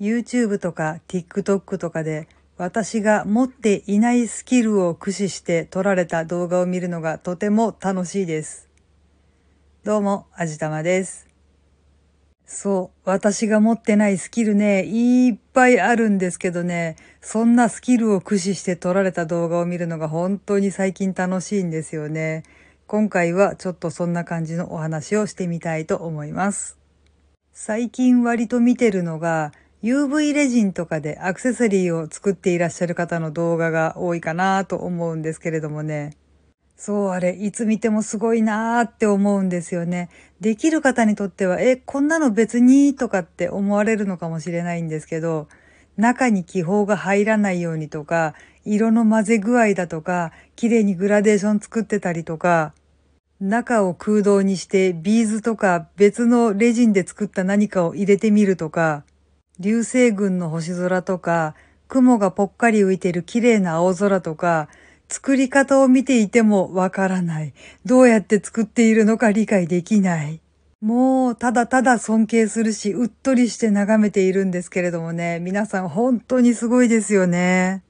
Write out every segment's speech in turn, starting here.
YouTube とか TikTok とかで私が持っていないスキルを駆使して撮られた動画を見るのがとても楽しいです。どうも、あじたまです。そう、私が持ってないスキルね、いっぱいあるんですけどね、そんなスキルを駆使して撮られた動画を見るのが本当に最近楽しいんですよね。今回はちょっとそんな感じのお話をしてみたいと思います。最近割と見てるのが、UV レジンとかでアクセサリーを作っていらっしゃる方の動画が多いかなと思うんですけれどもね。そうあれ、いつ見てもすごいなーって思うんですよね。できる方にとっては、え、こんなの別にとかって思われるのかもしれないんですけど、中に気泡が入らないようにとか、色の混ぜ具合だとか、綺麗にグラデーション作ってたりとか、中を空洞にしてビーズとか別のレジンで作った何かを入れてみるとか、流星群の星空とか、雲がぽっかり浮いてる綺麗な青空とか、作り方を見ていてもわからない。どうやって作っているのか理解できない。もう、ただただ尊敬するし、うっとりして眺めているんですけれどもね、皆さん本当にすごいですよね。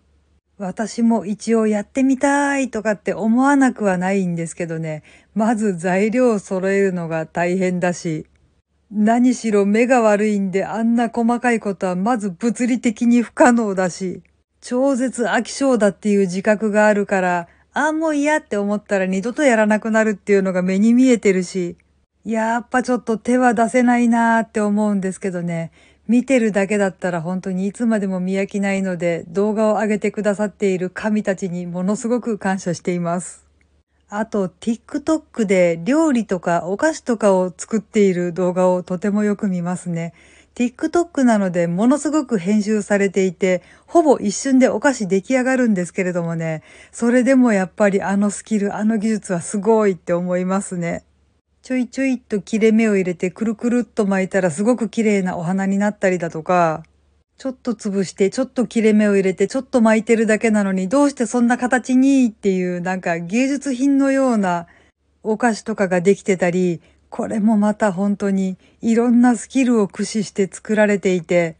私も一応やってみたいとかって思わなくはないんですけどね、まず材料を揃えるのが大変だし、何しろ目が悪いんであんな細かいことはまず物理的に不可能だし、超絶飽き性だっていう自覚があるから、ああもう嫌って思ったら二度とやらなくなるっていうのが目に見えてるし、やっぱちょっと手は出せないなーって思うんですけどね、見てるだけだったら本当にいつまでも見飽きないので動画を上げてくださっている神たちにものすごく感謝しています。あと、TikTok で料理とかお菓子とかを作っている動画をとてもよく見ますね。TikTok なのでものすごく編集されていて、ほぼ一瞬でお菓子出来上がるんですけれどもね、それでもやっぱりあのスキル、あの技術はすごいって思いますね。ちょいちょいっと切れ目を入れてくるくるっと巻いたらすごく綺麗なお花になったりだとか、ちょっと潰して、ちょっと切れ目を入れて、ちょっと巻いてるだけなのに、どうしてそんな形にっていう、なんか芸術品のようなお菓子とかができてたり、これもまた本当にいろんなスキルを駆使して作られていて、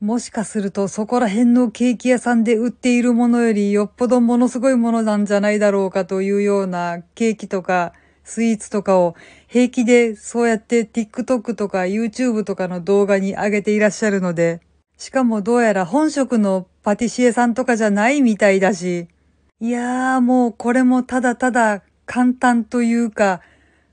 もしかするとそこら辺のケーキ屋さんで売っているものよりよっぽどものすごいものなんじゃないだろうかというようなケーキとかスイーツとかを平気でそうやって TikTok とか YouTube とかの動画に上げていらっしゃるので、しかもどうやら本職のパティシエさんとかじゃないみたいだし、いやーもうこれもただただ簡単というか、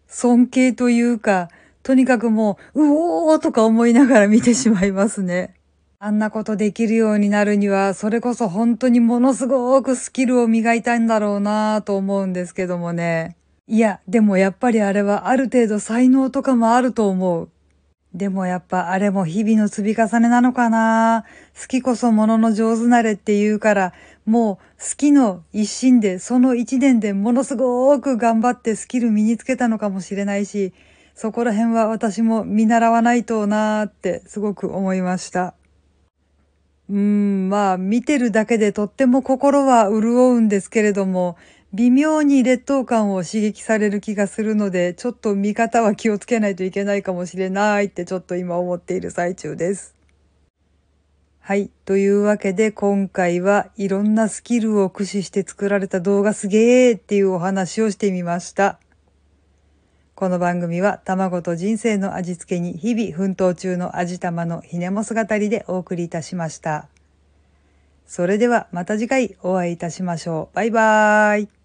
尊敬というか、とにかくもう、うおーとか思いながら見てしまいますね。あんなことできるようになるには、それこそ本当にものすごくスキルを磨いたいんだろうなぁと思うんですけどもね。いや、でもやっぱりあれはある程度才能とかもあると思う。でもやっぱあれも日々の積み重ねなのかな好きこそものの上手なれって言うから、もう好きの一心でその一年でものすごく頑張ってスキル身につけたのかもしれないし、そこら辺は私も見習わないとなーってすごく思いました。うーん、まあ見てるだけでとっても心は潤うんですけれども、微妙に劣等感を刺激される気がするので、ちょっと見方は気をつけないといけないかもしれないってちょっと今思っている最中です。はい。というわけで今回はいろんなスキルを駆使して作られた動画すげーっていうお話をしてみました。この番組は卵と人生の味付けに日々奮闘中の味玉のひねも姿りでお送りいたしました。それではまた次回お会いいたしましょう。バイバーイ。